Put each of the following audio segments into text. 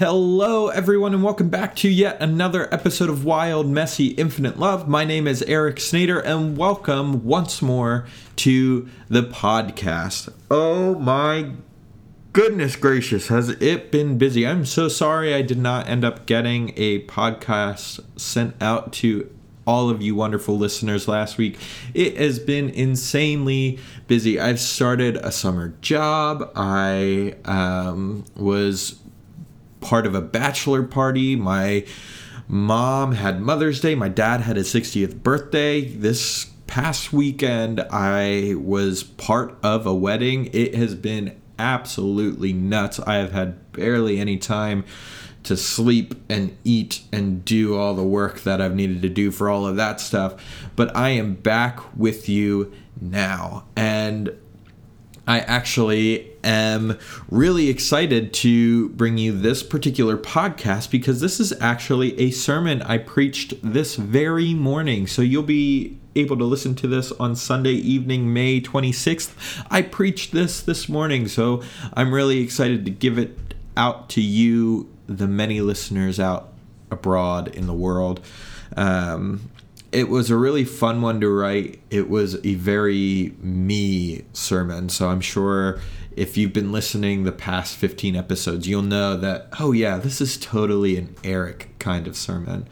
Hello, everyone, and welcome back to yet another episode of Wild, Messy, Infinite Love. My name is Eric Snader, and welcome once more to the podcast. Oh my goodness gracious, has it been busy? I'm so sorry I did not end up getting a podcast sent out to all of you wonderful listeners last week. It has been insanely busy. I've started a summer job. I um, was part of a bachelor party. My mom had Mother's Day. My dad had his 60th birthday. This past weekend, I was part of a wedding. It has been absolutely nuts. I have had barely any time to sleep and eat and do all the work that I've needed to do for all of that stuff. But I am back with you now. And I actually am really excited to bring you this particular podcast because this is actually a sermon I preached this very morning. So you'll be able to listen to this on Sunday evening, May 26th. I preached this this morning, so I'm really excited to give it out to you, the many listeners out abroad in the world. Um, it was a really fun one to write. It was a very me sermon. So I'm sure if you've been listening the past 15 episodes, you'll know that, oh, yeah, this is totally an Eric kind of sermon.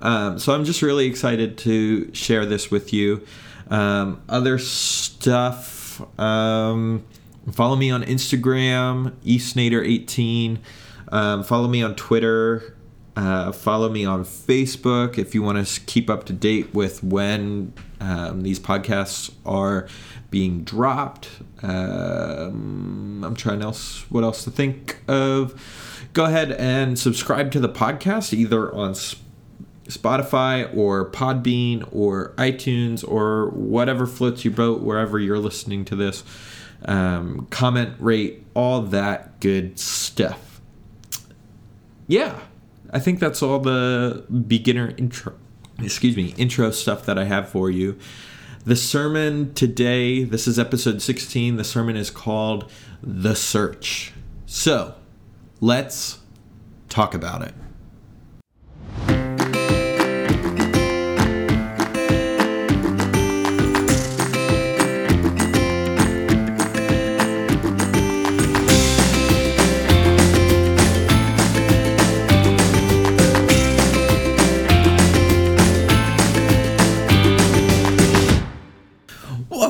Um, so I'm just really excited to share this with you. Um, other stuff, um, follow me on Instagram, eSnader18. Um, follow me on Twitter uh, follow me on Facebook if you want to keep up to date with when um, these podcasts are being dropped. Um, I'm trying else what else to think of. Go ahead and subscribe to the podcast either on Spotify or Podbean or iTunes or whatever floats your boat wherever you're listening to this. Um, comment, rate, all that good stuff. Yeah I think that's all the beginner intro, excuse me, intro stuff that I have for you. The sermon today, this is episode 16. The sermon is called The Search. So, let's talk about it.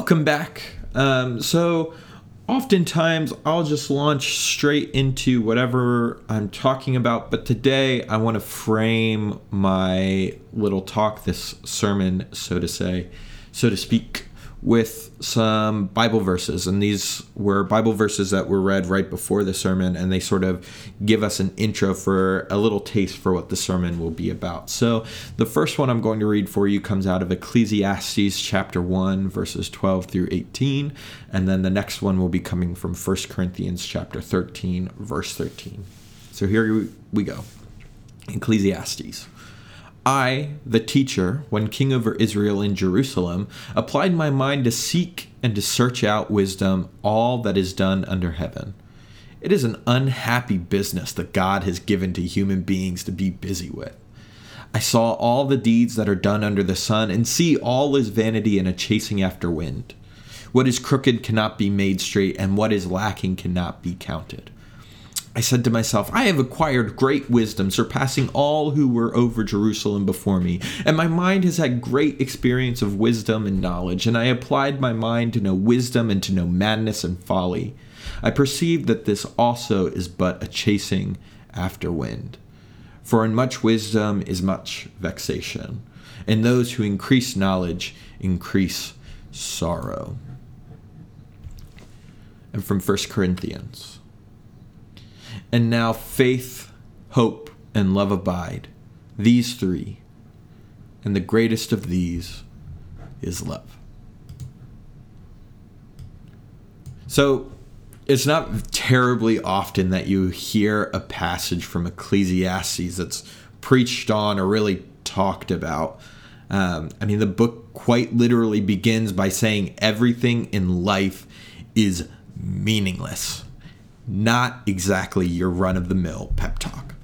Welcome back. Um, so, oftentimes I'll just launch straight into whatever I'm talking about, but today I want to frame my little talk, this sermon, so to say, so to speak, with some Bible verses. And these were Bible verses that were read right before the sermon, and they sort of give us an intro for a little taste for what the sermon will be about. So the first one I'm going to read for you comes out of Ecclesiastes chapter 1, verses 12 through 18. And then the next one will be coming from 1 Corinthians chapter 13, verse 13. So here we go. Ecclesiastes. I, the teacher, when king over Israel in Jerusalem, applied my mind to seek and to search out wisdom, all that is done under heaven. It is an unhappy business that God has given to human beings to be busy with. I saw all the deeds that are done under the sun, and see all is vanity and a chasing after wind. What is crooked cannot be made straight, and what is lacking cannot be counted. I said to myself, I have acquired great wisdom, surpassing all who were over Jerusalem before me, and my mind has had great experience of wisdom and knowledge, and I applied my mind to know wisdom and to know madness and folly. I perceive that this also is but a chasing after wind. For in much wisdom is much vexation, and those who increase knowledge increase sorrow. And from 1 Corinthians. And now faith, hope, and love abide. These three. And the greatest of these is love. So it's not terribly often that you hear a passage from Ecclesiastes that's preached on or really talked about. Um, I mean, the book quite literally begins by saying everything in life is meaningless not exactly your run of the mill pep talk.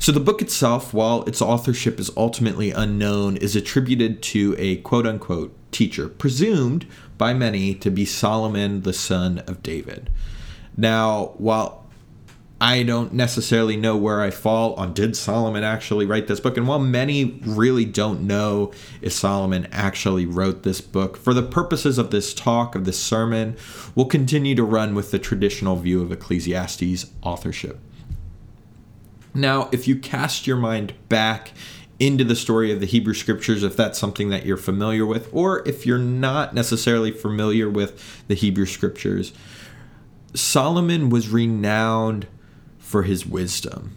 So the book itself, while its authorship is ultimately unknown, is attributed to a quote unquote teacher, presumed by many to be Solomon, the son of David. Now, while I don't necessarily know where I fall on did Solomon actually write this book. And while many really don't know if Solomon actually wrote this book, for the purposes of this talk, of this sermon, we'll continue to run with the traditional view of Ecclesiastes authorship. Now, if you cast your mind back into the story of the Hebrew scriptures, if that's something that you're familiar with, or if you're not necessarily familiar with the Hebrew scriptures, Solomon was renowned for his wisdom.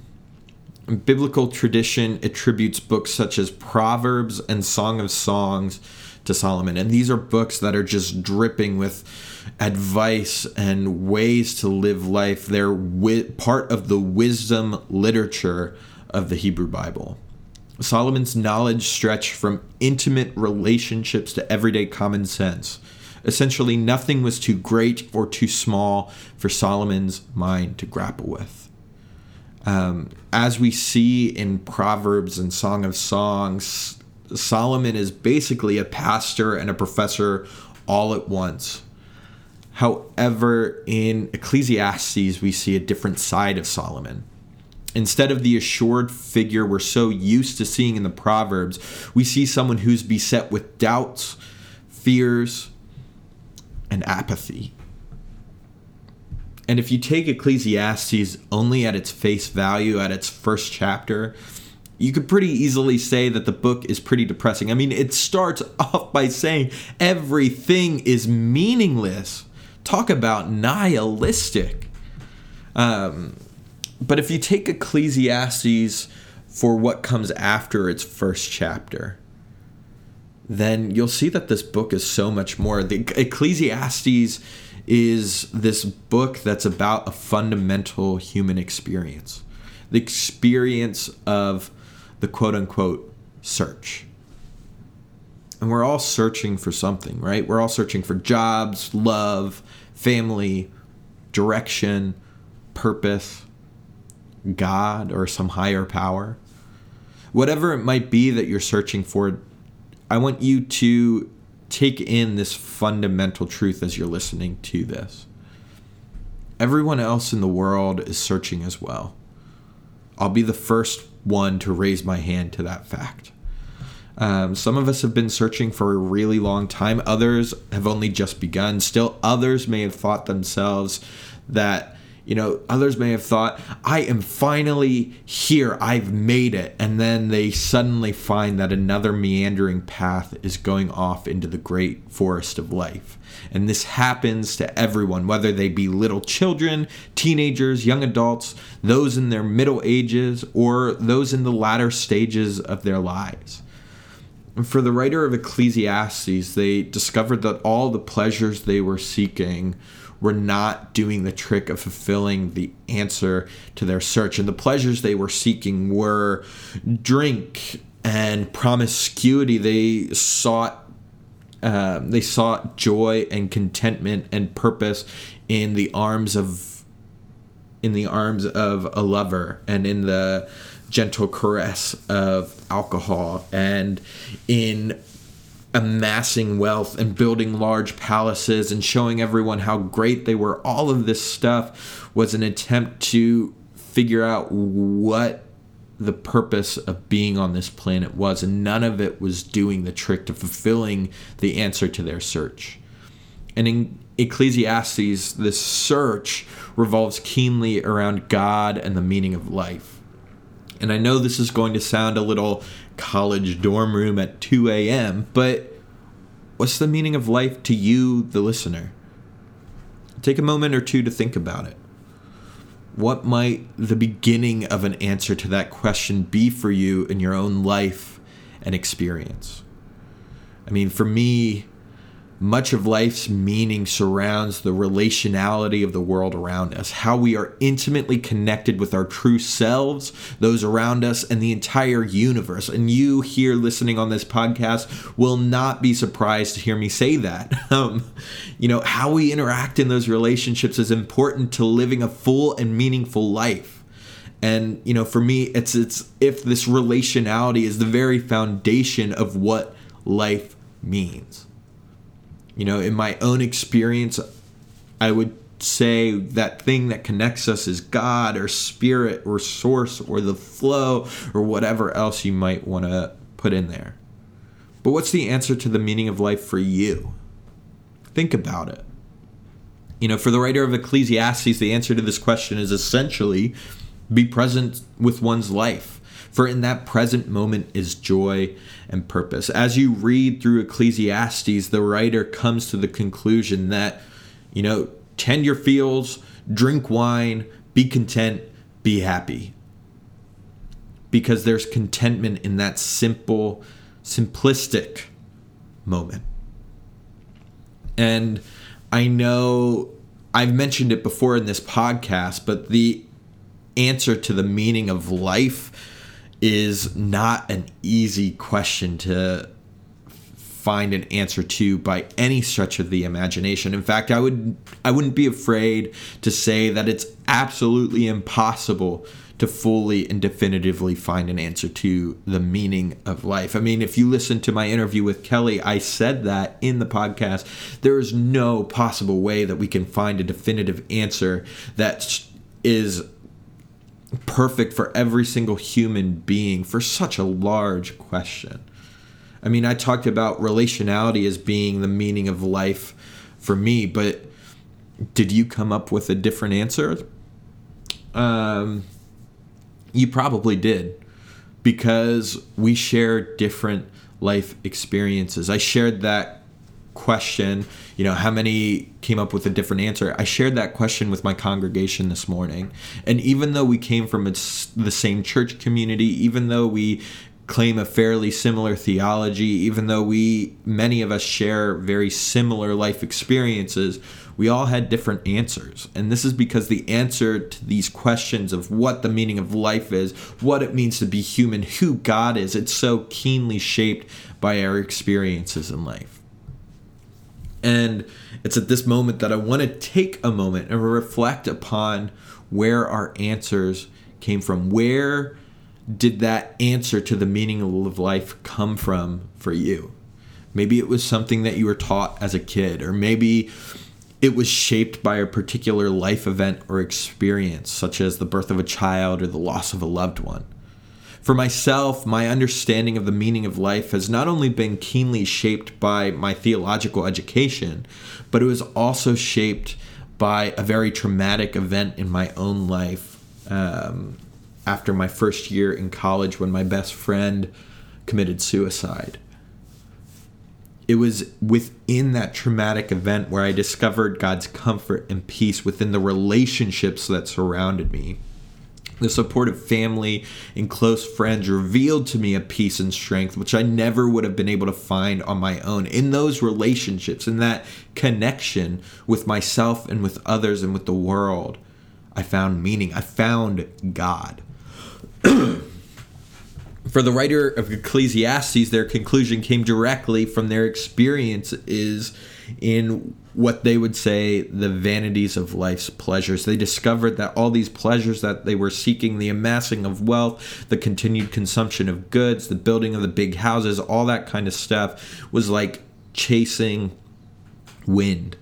Biblical tradition attributes books such as Proverbs and Song of Songs to Solomon. And these are books that are just dripping with advice and ways to live life. They're wi- part of the wisdom literature of the Hebrew Bible. Solomon's knowledge stretched from intimate relationships to everyday common sense. Essentially, nothing was too great or too small for Solomon's mind to grapple with. Um, as we see in Proverbs and Song of Songs, Solomon is basically a pastor and a professor all at once. However, in Ecclesiastes, we see a different side of Solomon. Instead of the assured figure we're so used to seeing in the Proverbs, we see someone who's beset with doubts, fears, and apathy. And if you take Ecclesiastes only at its face value, at its first chapter, you could pretty easily say that the book is pretty depressing. I mean, it starts off by saying everything is meaningless. Talk about nihilistic. Um, but if you take Ecclesiastes for what comes after its first chapter, then you'll see that this book is so much more. The Ecclesiastes is this book that's about a fundamental human experience the experience of the quote unquote search. And we're all searching for something, right? We're all searching for jobs, love, family, direction, purpose, God, or some higher power. Whatever it might be that you're searching for, I want you to take in this fundamental truth as you're listening to this. Everyone else in the world is searching as well. I'll be the first one to raise my hand to that fact. Um, some of us have been searching for a really long time. Others have only just begun. Still, others may have thought themselves that you know, others may have thought, I am finally here, I've made it. And then they suddenly find that another meandering path is going off into the great forest of life. And this happens to everyone, whether they be little children, teenagers, young adults, those in their middle ages, or those in the latter stages of their lives. And for the writer of Ecclesiastes, they discovered that all the pleasures they were seeking were not doing the trick of fulfilling the answer to their search. And the pleasures they were seeking were drink and promiscuity. They sought um, they sought joy and contentment and purpose in the arms of in the arms of a lover and in the gentle caress of alcohol and in amassing wealth and building large palaces and showing everyone how great they were. All of this stuff was an attempt to figure out what the purpose of being on this planet was, and none of it was doing the trick to fulfilling the answer to their search. And in Ecclesiastes, this search revolves keenly around God and the meaning of life. And I know this is going to sound a little college dorm room at 2 a.m., but what's the meaning of life to you, the listener? Take a moment or two to think about it. What might the beginning of an answer to that question be for you in your own life and experience? I mean, for me, much of life's meaning surrounds the relationality of the world around us, how we are intimately connected with our true selves, those around us, and the entire universe. And you here listening on this podcast will not be surprised to hear me say that. Um, you know, how we interact in those relationships is important to living a full and meaningful life. And you know, for me, it's it's if this relationality is the very foundation of what life means. You know, in my own experience, I would say that thing that connects us is God or spirit or source or the flow or whatever else you might want to put in there. But what's the answer to the meaning of life for you? Think about it. You know, for the writer of Ecclesiastes, the answer to this question is essentially be present with one's life. For in that present moment is joy and purpose. As you read through Ecclesiastes, the writer comes to the conclusion that, you know, tend your fields, drink wine, be content, be happy. Because there's contentment in that simple, simplistic moment. And I know I've mentioned it before in this podcast, but the answer to the meaning of life is not an easy question to find an answer to by any stretch of the imagination. In fact, I would I wouldn't be afraid to say that it's absolutely impossible to fully and definitively find an answer to the meaning of life. I mean, if you listen to my interview with Kelly, I said that in the podcast. There is no possible way that we can find a definitive answer that is perfect for every single human being for such a large question. I mean, I talked about relationality as being the meaning of life for me, but did you come up with a different answer? Um, you probably did because we share different life experiences. I shared that question, you know, how many came up with a different answer? I shared that question with my congregation this morning. And even though we came from the same church community, even though we claim a fairly similar theology, even though we, many of us, share very similar life experiences, we all had different answers. And this is because the answer to these questions of what the meaning of life is, what it means to be human, who God is, it's so keenly shaped by our experiences in life. And it's at this moment that I want to take a moment and reflect upon where our answers came from. Where did that answer to the meaning of life come from for you? Maybe it was something that you were taught as a kid, or maybe it was shaped by a particular life event or experience, such as the birth of a child or the loss of a loved one. For myself, my understanding of the meaning of life has not only been keenly shaped by my theological education, but it was also shaped by a very traumatic event in my own life. Um, after my first year in college when my best friend committed suicide. It was within that traumatic event where I discovered God's comfort and peace within the relationships that surrounded me. The supportive family and close friends revealed to me a peace and strength which I never would have been able to find on my own. In those relationships, in that connection with myself and with others and with the world, I found meaning. I found God. For the writer of Ecclesiastes, their conclusion came directly from their experiences in what they would say the vanities of life's pleasures. They discovered that all these pleasures that they were seeking, the amassing of wealth, the continued consumption of goods, the building of the big houses, all that kind of stuff was like chasing wind.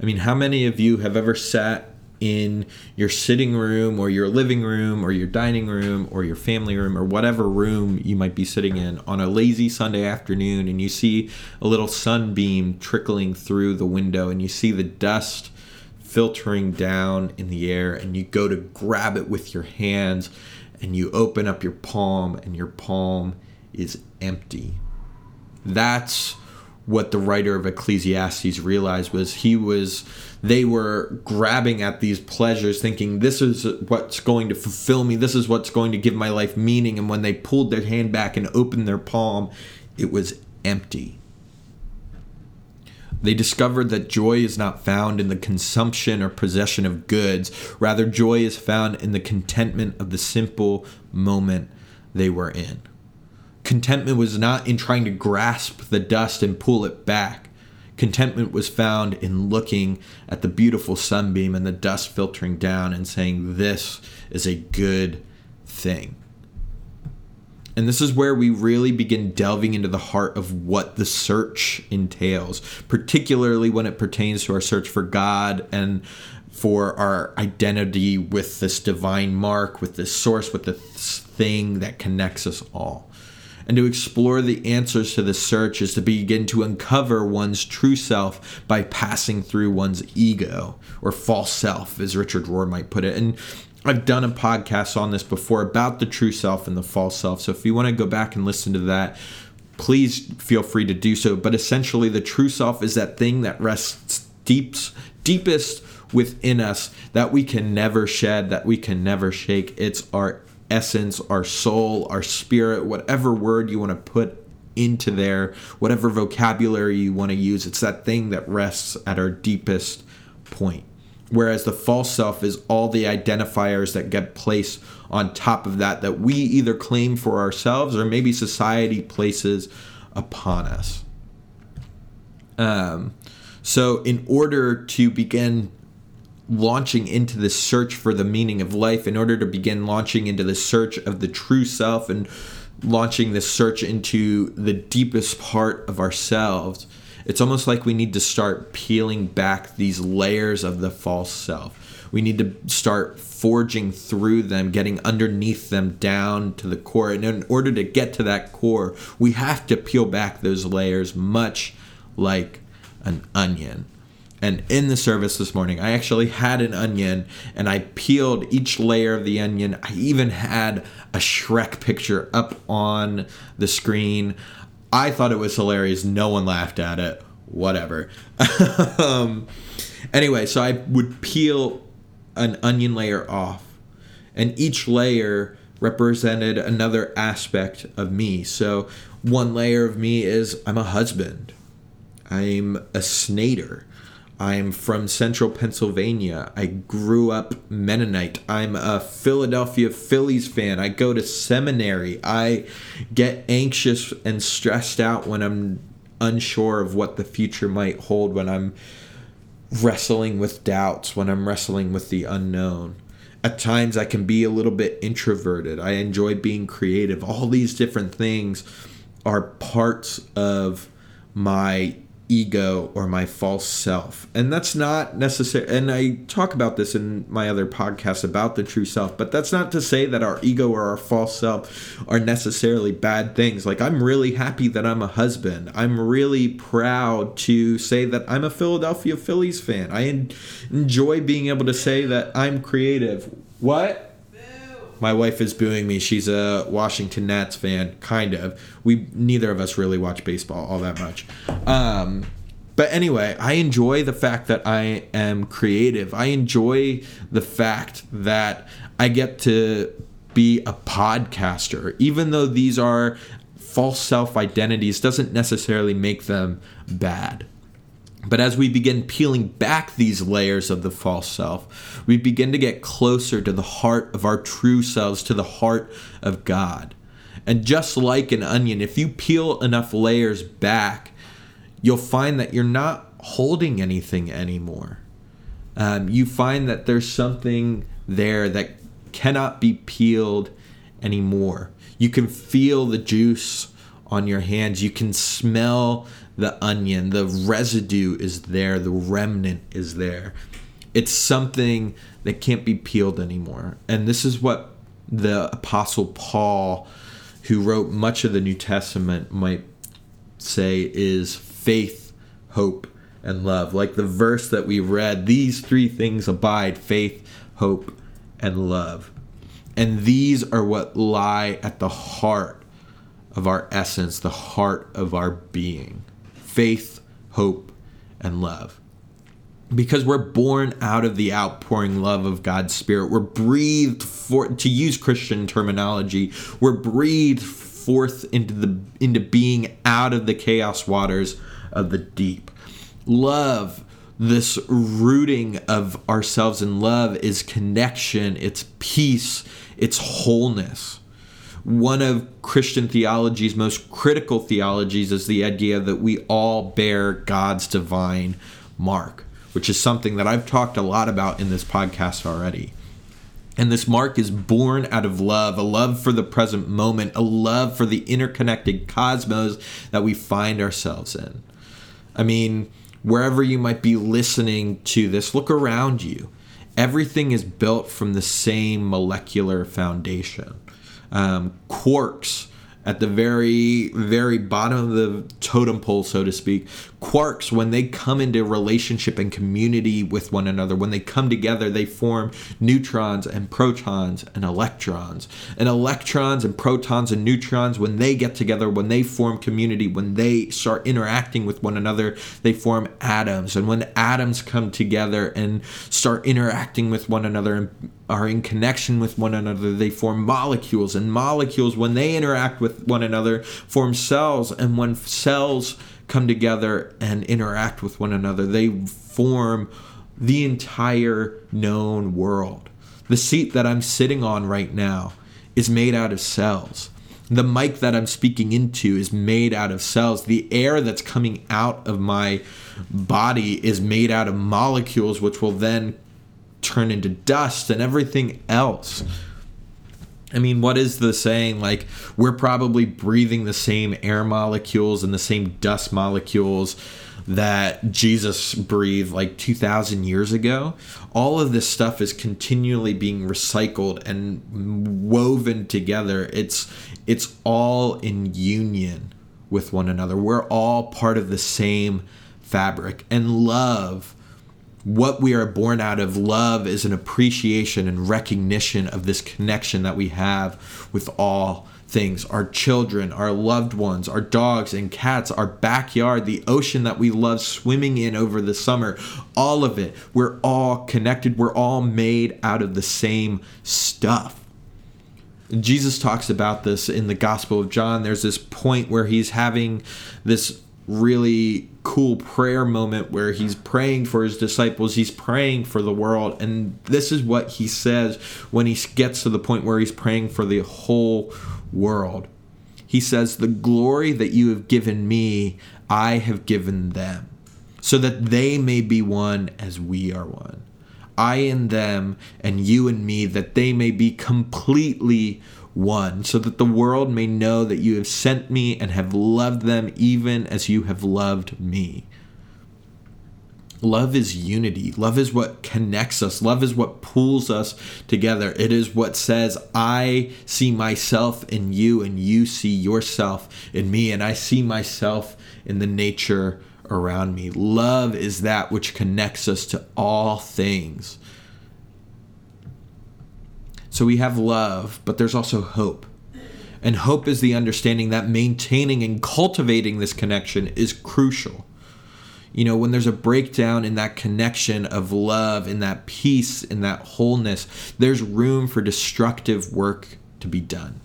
I mean, how many of you have ever sat in your sitting room or your living room or your dining room or your family room or whatever room you might be sitting in on a lazy Sunday afternoon and you see a little sunbeam trickling through the window and you see the dust filtering down in the air and you go to grab it with your hands and you open up your palm and your palm is empty. That's what the writer of Ecclesiastes realized was he was they were grabbing at these pleasures thinking this is what's going to fulfill me. This is what's going to give my life meaning. And when they pulled their hand back and opened their palm it was empty. They discovered that joy is not found in the consumption or possession of goods. Rather joy is found in the contentment of the simple moment they were in contentment was not in trying to grasp the dust and pull it back Contentment was found in looking at the beautiful sunbeam and the dust filtering down and saying, This is a good thing. And this is where we really begin delving into the heart of what the search entails, particularly when it pertains to our search for God and for our identity with this divine mark, with this source, with this thing that connects us all. And to explore the answers to the search is to begin to uncover one's true self by passing through one's ego or false self, as Richard Rohr might put it. And I've done a podcast on this before about the true self and the false self. So if you want to go back and listen to that, please feel free to do so. But essentially, the true self is that thing that rests deeps, deepest within us that we can never shed, that we can never shake. It's our essence, our soul, our spirit, whatever word you want to put into there, whatever vocabulary you want to use. It's that thing that rests at our deepest point whereas the false self is all the identifiers that get placed on top of that that we either claim for ourselves or maybe society places upon us um, so in order to begin launching into the search for the meaning of life in order to begin launching into the search of the true self and launching the search into the deepest part of ourselves it's almost like we need to start peeling back these layers of the false self. We need to start forging through them, getting underneath them down to the core. And in order to get to that core, we have to peel back those layers, much like an onion. And in the service this morning, I actually had an onion and I peeled each layer of the onion. I even had a Shrek picture up on the screen. I thought it was hilarious. No one laughed at it. Whatever. um, anyway, so I would peel an onion layer off, and each layer represented another aspect of me. So one layer of me is I'm a husband. I'm a Snader. I'm from central Pennsylvania. I grew up Mennonite. I'm a Philadelphia Phillies fan. I go to seminary. I get anxious and stressed out when I'm unsure of what the future might hold, when I'm wrestling with doubts, when I'm wrestling with the unknown. At times, I can be a little bit introverted. I enjoy being creative. All these different things are parts of my ego or my false self. And that's not necessary. And I talk about this in my other podcasts about the true self, but that's not to say that our ego or our false self are necessarily bad things. Like, I'm really happy that I'm a husband. I'm really proud to say that I'm a Philadelphia Phillies fan. I enjoy being able to say that I'm creative. What? My wife is booing me. She's a Washington Nats fan, kind of. We neither of us really watch baseball all that much. Um, but anyway, I enjoy the fact that I am creative. I enjoy the fact that I get to be a podcaster, even though these are false self identities, doesn't necessarily make them bad. But as we begin peeling back these layers of the false self, we begin to get closer to the heart of our true selves, to the heart of God. And just like an onion, if you peel enough layers back, you'll find that you're not holding anything anymore. Um, you find that there's something there that cannot be peeled anymore. You can feel the juice on your hands. You can smell the onion. The residue is there, the remnant is there. It's something that can't be peeled anymore. And this is what the Apostle Paul, who wrote much of the New Testament, might say is faith, hope, and love. Like the verse that we read, these three things abide faith, hope, and love. And these are what lie at the heart of our essence, the heart of our being faith, hope, and love. Because we're born out of the outpouring love of God's Spirit. We're breathed for to use Christian terminology, we're breathed forth into the into being out of the chaos waters of the deep. Love, this rooting of ourselves in love is connection, it's peace, it's wholeness one of Christian theology's most critical theologies is the idea that we all bear God's divine mark, which is something that I've talked a lot about in this podcast already. And this mark is born out of love, a love for the present moment, a love for the interconnected cosmos that we find ourselves in. I mean, wherever you might be listening to this, look around you. Everything is built from the same molecular foundation. Um, quarks at the very very bottom of the totem pole so to speak quarks when they come into relationship and community with one another when they come together they form neutrons and protons and electrons and electrons and protons and neutrons when they get together when they form community when they start interacting with one another they form atoms and when atoms come together and start interacting with one another and are in connection with one another, they form molecules. And molecules, when they interact with one another, form cells. And when cells come together and interact with one another, they form the entire known world. The seat that I'm sitting on right now is made out of cells. The mic that I'm speaking into is made out of cells. The air that's coming out of my body is made out of molecules, which will then turn into dust and everything else. I mean, what is the saying? Like, we're probably breathing the same air molecules and the same dust molecules that Jesus breathed like 2,000 years ago. All of this stuff is continually being recycled and woven together. It's it's all in union with one another. We're all part of the same fabric. And love what we are born out of love is an appreciation and recognition of this connection that we have with all things our children, our loved ones, our dogs and cats, our backyard, the ocean that we love swimming in over the summer, all of it. We're all connected, we're all made out of the same stuff. Jesus talks about this in the Gospel of John. There's this point where he's having this really cool prayer moment where he's praying for his disciples, he's praying for the world. And this is what he says when he gets to the point where he's praying for the whole world. He says, The glory that you have given me, I have given them, so that they may be one as we are one. I and them, and you and me, that they may be completely one, so that the world may know that you have sent me and have loved them even as you have loved me. Love is unity. Love is what connects us. Love is what pulls us together. It is what says, I see myself in you, and you see yourself in me, and I see myself in the nature around me. Love is that which connects us to all things. So we have love, but there's also hope. And hope is the understanding that maintaining and cultivating this connection is crucial. You know, when there's a breakdown in that connection of love, in that peace, in that wholeness, there's room for destructive work to be done.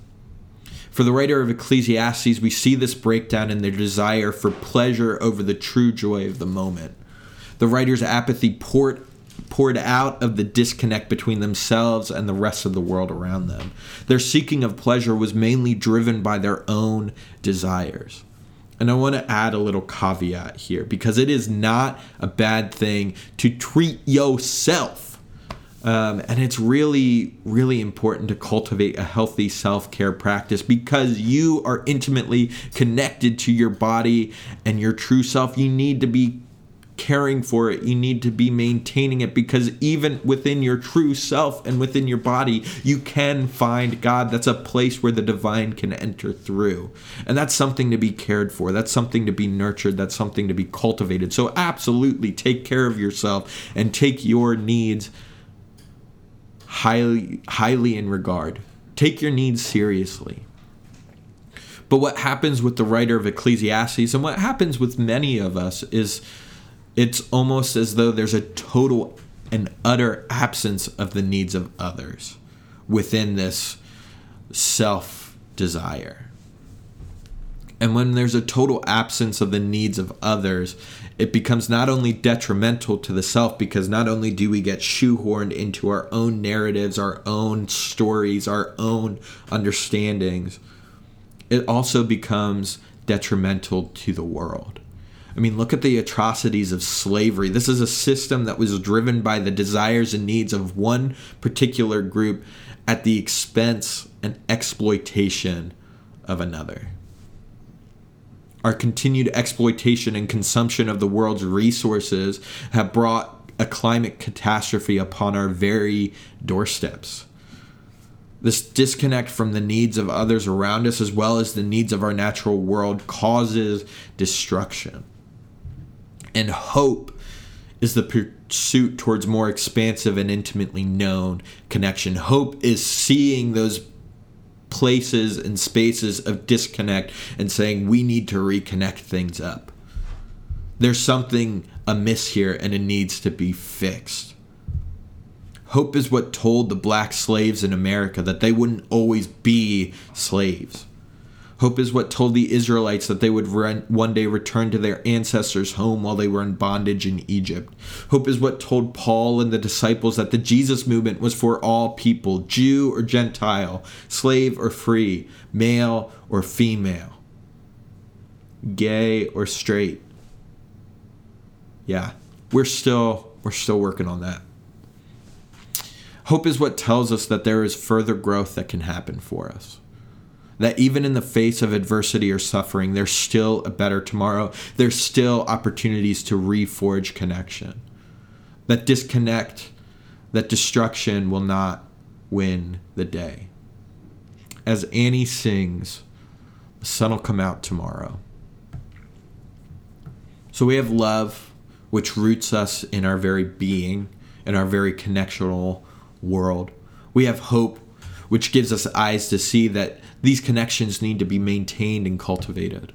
For the writer of Ecclesiastes, we see this breakdown in their desire for pleasure over the true joy of the moment. The writer's apathy poured poured out of the disconnect between themselves and the rest of the world around them. Their seeking of pleasure was mainly driven by their own desires. And I want to add a little caveat here because it is not a bad thing to treat yourself. Um, and it's really, really important to cultivate a healthy self care practice because you are intimately connected to your body and your true self. You need to be caring for it. You need to be maintaining it because even within your true self and within your body, you can find God. That's a place where the divine can enter through. And that's something to be cared for. That's something to be nurtured. That's something to be cultivated. So, absolutely take care of yourself and take your needs highly highly in regard. Take your needs seriously. But what happens with the writer of Ecclesiastes and what happens with many of us is it's almost as though there's a total and utter absence of the needs of others within this self desire. And when there's a total absence of the needs of others, it becomes not only detrimental to the self because not only do we get shoehorned into our own narratives, our own stories, our own understandings, it also becomes detrimental to the world I mean, look at the atrocities of slavery. This is a system that was driven by the desires and needs of one particular group at the expense and exploitation of another. Our continued exploitation and consumption of the world's resources have brought a climate catastrophe upon our very doorsteps. This disconnect from the needs of others around us, as well as the needs of our natural world, causes destruction. And hope is the pursuit towards more expansive and intimately known connection. Hope is seeing those places and spaces of disconnect and saying we need to reconnect things up. There's something amiss here and it needs to be fixed. Hope is what told the black slaves in America that they wouldn't always be slaves. Hope is what told the Israelites that they would one day return to their ancestors' home while they were in bondage in Egypt. Hope is what told Paul and the disciples that the Jesus movement was for all people, Jew or Gentile, slave or free, male or female, gay or straight. Yeah, we're still we're still working on that. Hope is what tells us that there is further growth that can happen for us that even in the face of adversity or suffering, there's still a better tomorrow. There's still opportunities to reforge connection. That disconnect, that destruction will not win the day. As Annie sings, the sun will come out tomorrow. So we have love, which roots us in our very being, in our very connectional world. We have hope, which gives us eyes to see that these connections need to be maintained and cultivated.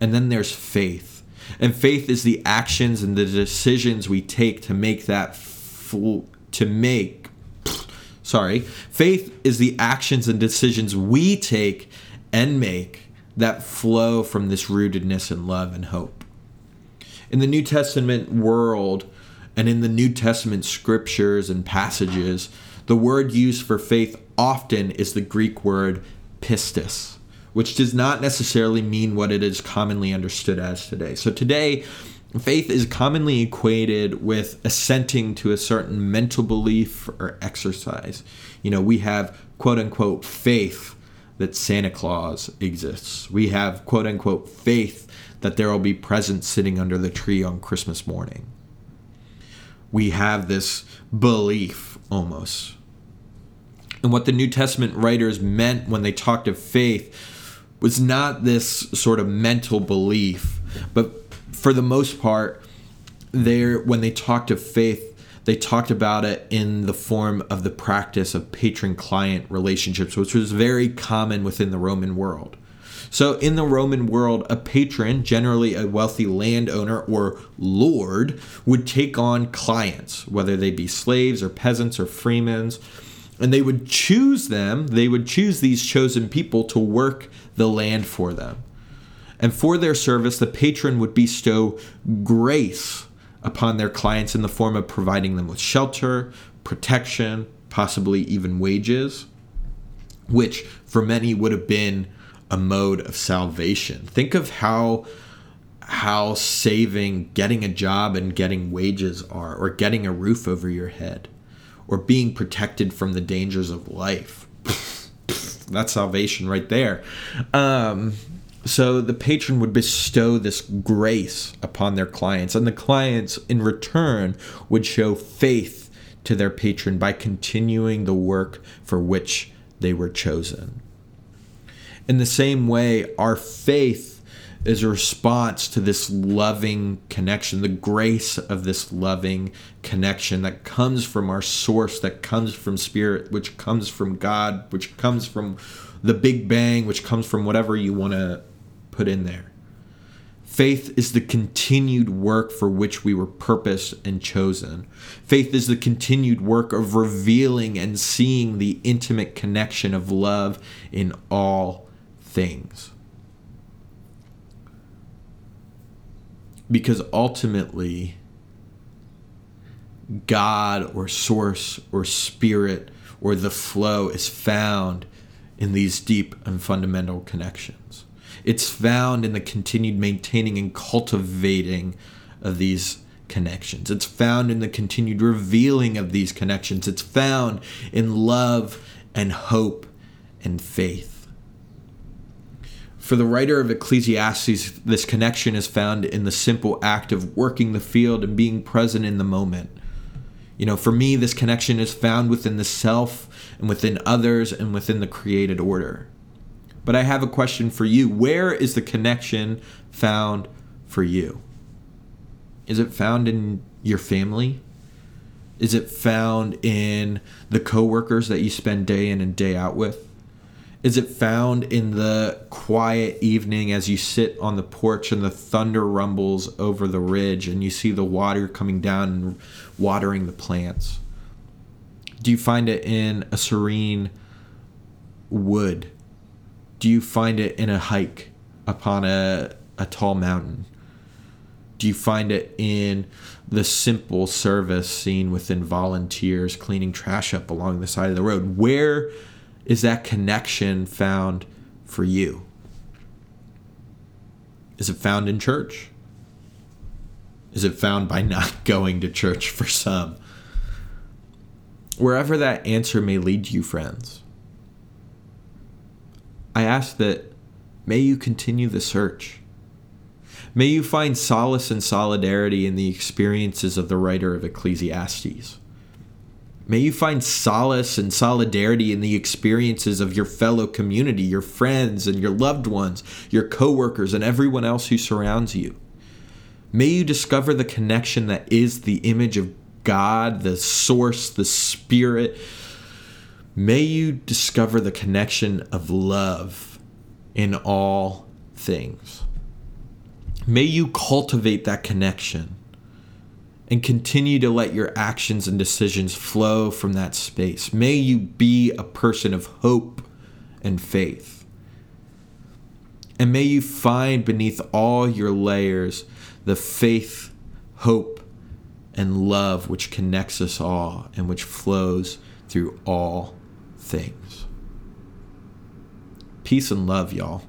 And then there's faith. And faith is the actions and the decisions we take to make that full, to make sorry, faith is the actions and decisions we take and make that flow from this rootedness in love and hope. In the New Testament world and in the New Testament scriptures and passages, the word used for faith often is the Greek word pistis, which does not necessarily mean what it is commonly understood as today. So today, faith is commonly equated with assenting to a certain mental belief or exercise. You know, we have quote unquote faith that Santa Claus exists. We have quote unquote faith that there will be presents sitting under the tree on Christmas morning. We have this belief almost and what the New Testament writers meant when they talked of faith was not this sort of mental belief, but for the most part, there when they talked of faith, they talked about it in the form of the practice of patron client relationships, which was very common within the Roman world. So, in the Roman world, a patron, generally a wealthy landowner or lord, would take on clients, whether they be slaves or peasants or freemen and they would choose them, they would choose these chosen people to work the land for them. And for their service, the patron would bestow grace upon their clients in the form of providing them with shelter, protection, possibly even wages, which for many would have been a mode of salvation. Think of how how saving getting a job and getting wages are or getting a roof over your head or being protected from the dangers of life. That's salvation right there. Um, so the patron would bestow this grace upon their clients, and the clients, in return, would show faith to their patron by continuing the work for which they were chosen. In the same way, our faith is a response to this loving connection, the grace of this loving connection that comes from our source, that comes from spirit, which comes from God, which comes from the Big Bang, which comes from whatever you want to put in there. Faith is the continued work for which we were purposed and chosen. Faith is the continued work of revealing and seeing the intimate connection of love in all things. because ultimately God or source or spirit or the flow is found in these deep and fundamental connections. It's found in the continued maintaining and cultivating of these connections. It's found in the continued revealing of these connections. It's found in love and hope and faith. For the writer of Ecclesiastes, this connection is found in the simple act of working the field and being present in the moment. You know, for me, this connection is found within the self and within others and within the created order. But I have a question for you. Where is the connection found for you? Is it found in your family? Is it found in the coworkers that you spend day in and day out with? Is it found in the quiet evening as you sit on the porch and the thunder rumbles over the ridge and you see the water coming down and watering the plants? Do you find it in a serene wood? Do you find it in a hike upon a, a tall mountain? Do you find it in the simple service seen within volunteers cleaning trash up along the side of the road? Where is that connection found for you? Is it found in church? Is it found by not going to church for some? Wherever that answer may lead you, friends, I ask that may you continue the search. May you find solace and solidarity in the experiences of the writer of Ecclesiastes. May you find solace and solidarity in the experiences of your fellow community, your friends and your loved ones, your coworkers, and everyone else who surrounds you. May you discover the connection that is the image of God, the source, the spirit. May you discover the connection of love in all things. May you cultivate that connection and continue to let your actions and decisions flow from that space. May you be a person of hope and faith. And may you find beneath all your layers the faith, hope, and love which connects us all and which flows through all things. Peace and love, y'all.